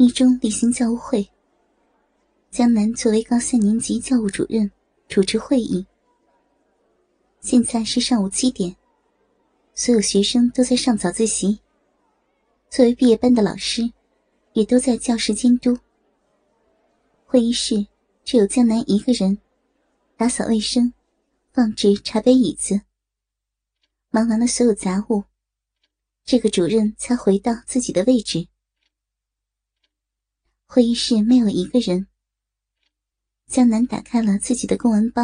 一中例行教务会，江南作为高三年级教务主任主持会议。现在是上午七点，所有学生都在上早自习。作为毕业班的老师，也都在教室监督。会议室只有江南一个人，打扫卫生，放置茶杯椅子。忙完了所有杂物，这个主任才回到自己的位置。会议室没有一个人。江南打开了自己的公文包，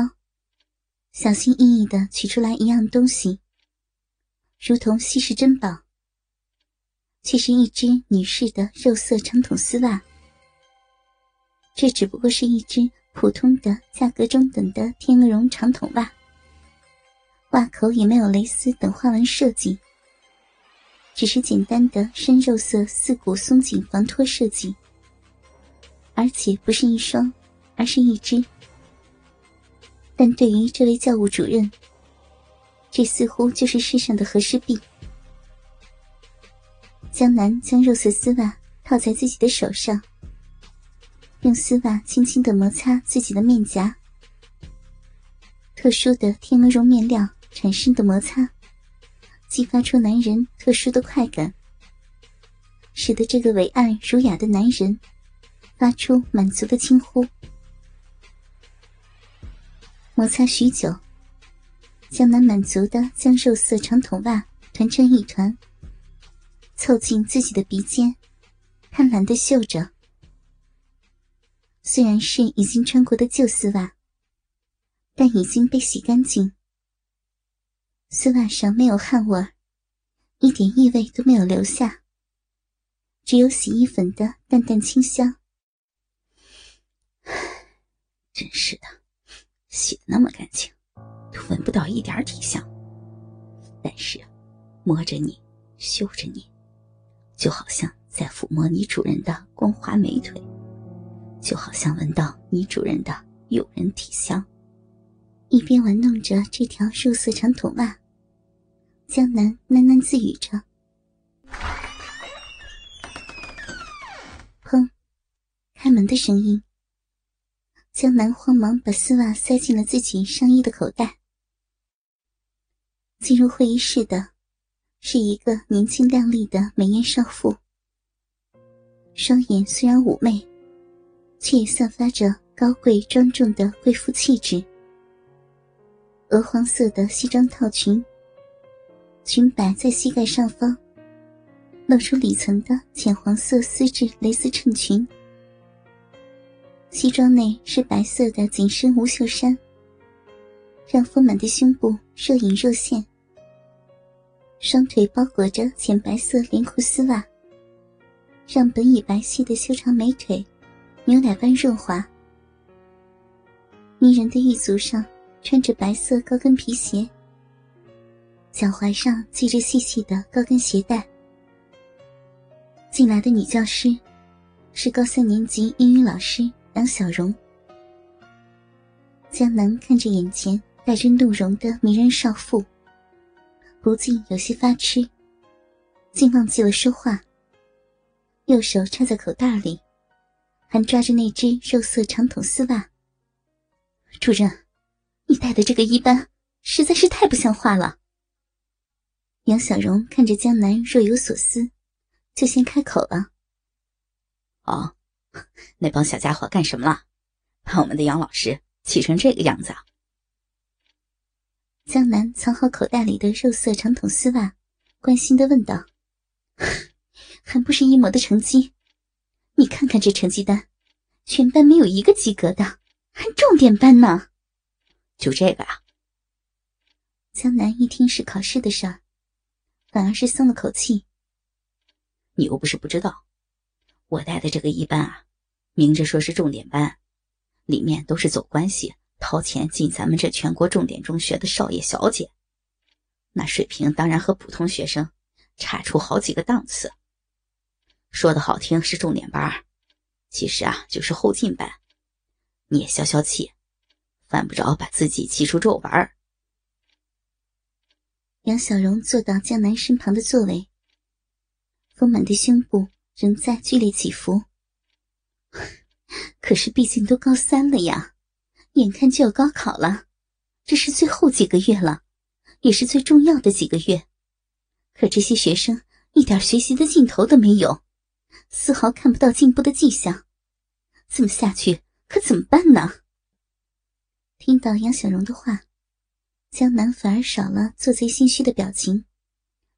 小心翼翼的取出来一样东西，如同稀世珍宝，却是一只女士的肉色长筒丝袜。这只不过是一只普通的、价格中等的天鹅绒长筒袜，袜口也没有蕾丝等花纹设计，只是简单的深肉色四股松紧防脱设计。而且不是一双，而是一只。但对于这位教务主任，这似乎就是世上的和氏璧。江南将肉色丝袜套在自己的手上，用丝袜轻轻的摩擦自己的面颊。特殊的天鹅绒面料产生的摩擦，激发出男人特殊的快感，使得这个伟岸儒雅的男人。发出满足的轻呼。摩擦许久，江南满足的将肉色长筒袜团成一团，凑近自己的鼻尖，贪婪的嗅着。虽然是已经穿过的旧丝袜，但已经被洗干净，丝袜上没有汗味一点异味都没有留下，只有洗衣粉的淡淡清香。真是的，洗的那么干净，都闻不到一点体香。但是，摸着你，嗅着你，就好像在抚摸你主人的光滑美腿，就好像闻到你主人的诱人体香。一边玩弄着这条肉色长筒袜，江南喃喃自语着：“砰！”开门的声音。江南慌忙把丝袜塞进了自己上衣的口袋。进入会议室的，是一个年轻靓丽的美艳少妇。双眼虽然妩媚，却也散发着高贵庄重的贵妇气质。鹅黄色的西装套裙，裙摆在膝盖上方，露出里层的浅黄色丝质蕾丝衬裙。西装内是白色的紧身无袖衫，让丰满的胸部若隐若现。双腿包裹着浅白色连裤丝袜，让本已白皙的修长美腿牛奶般润滑。迷人的玉足上穿着白色高跟皮鞋，脚踝上系着细细的高跟鞋带。进来的女教师是高三年级英语老师。杨小荣，江南看着眼前带着怒容的迷人少妇，不禁有些发痴，竟忘记了说话。右手插在口袋里，还抓着那只肉色长筒丝袜。主任，你带的这个一班实在是太不像话了。杨小荣看着江南若有所思，就先开口了：“哦。” 那帮小家伙干什么了？把我们的杨老师气成这个样子啊！江南藏好口袋里的肉色长筒丝袜，关心的问道：“还不是一模的成绩？你看看这成绩单，全班没有一个及格的，还重点班呢。”就这个啊！江南一听是考试的事儿，反而是松了口气。你又不是不知道。我带的这个一班啊，明着说是重点班，里面都是走关系掏钱进咱们这全国重点中学的少爷小姐，那水平当然和普通学生差出好几个档次。说的好听是重点班，其实啊就是后进班。你也消消气，犯不着把自己气出皱纹。杨小荣坐到江南身旁的座位，丰满的胸部仍在剧烈起伏。可是毕竟都高三了呀，眼看就要高考了，这是最后几个月了，也是最重要的几个月。可这些学生一点学习的劲头都没有，丝毫看不到进步的迹象，这么下去可怎么办呢？听到杨小荣的话。江南反而少了做贼心虚的表情，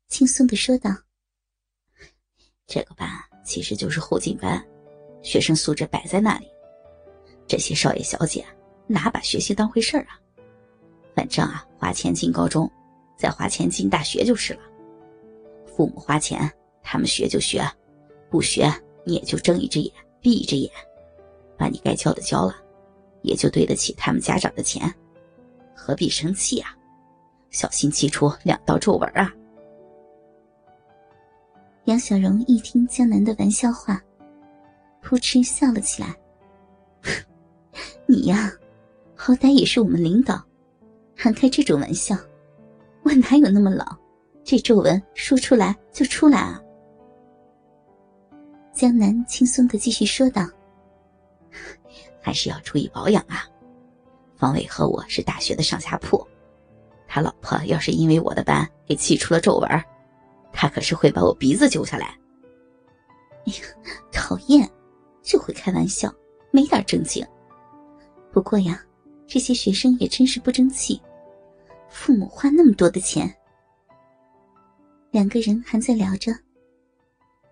轻松的说道：“这个班其实就是后进班，学生素质摆在那里。这些少爷小姐哪把学习当回事儿啊？反正啊，花钱进高中，再花钱进大学就是了。父母花钱，他们学就学，不学你也就睁一只眼闭一只眼，把你该交的交了，也就对得起他们家长的钱。”何必生气啊？小心气出两道皱纹啊！杨小荣一听江南的玩笑话，扑哧笑了起来。你呀，好歹也是我们领导，还开这种玩笑，我哪有那么老？这皱纹说出来就出来啊！江南轻松的继续说道：“还是要注意保养啊。”方伟和我是大学的上下铺，他老婆要是因为我的班给气出了皱纹，他可是会把我鼻子揪下来。哎呀，讨厌，就会开玩笑，没点正经。不过呀，这些学生也真是不争气，父母花那么多的钱。两个人还在聊着，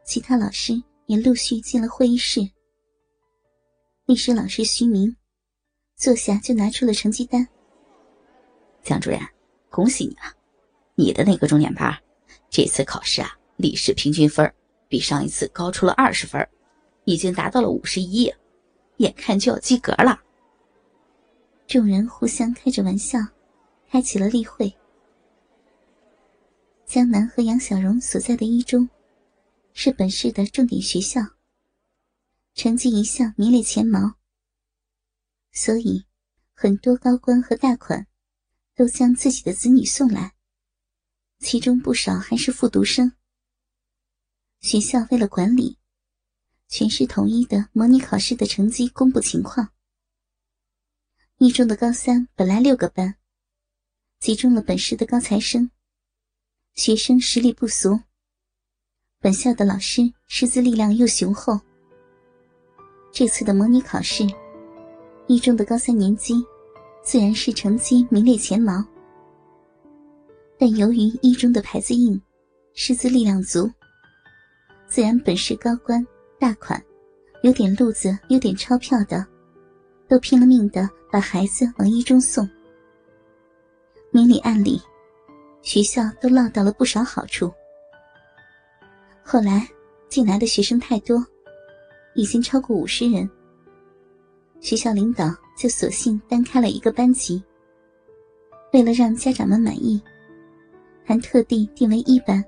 其他老师也陆续进了会议室。历史老师徐明。坐下就拿出了成绩单。江主任，恭喜你了，你的那个重点班，这次考试啊，历史平均分比上一次高出了二十分，已经达到了五十一，眼看就要及格了。众人互相开着玩笑，开启了例会。江南和杨小荣所在的一中，是本市的重点学校，成绩一向名列前茅。所以，很多高官和大款都将自己的子女送来，其中不少还是复读生。学校为了管理，全市统一的模拟考试的成绩公布情况。一中的高三本来六个班，集中了本市的高材生，学生实力不俗。本校的老师师资力量又雄厚。这次的模拟考试。一中的高三年级，自然是成绩名列前茅。但由于一中的牌子硬，师资力量足，自然本市高官大款，有点路子、有点钞票的，都拼了命的把孩子往一中送。明里暗里，学校都落到了不少好处。后来进来的学生太多，已经超过五十人。学校领导就索性单开了一个班级，为了让家长们满意，还特地定为一班，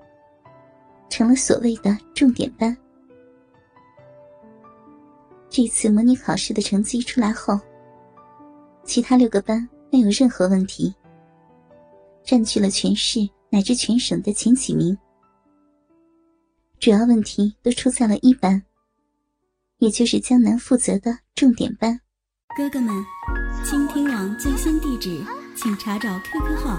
成了所谓的重点班。这次模拟考试的成绩出来后，其他六个班没有任何问题，占据了全市乃至全省的前几名。主要问题都出在了一班，也就是江南负责的重点班。哥哥们，倾听网最新地址，请查找 QQ 号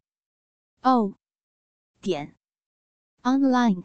O 点 online。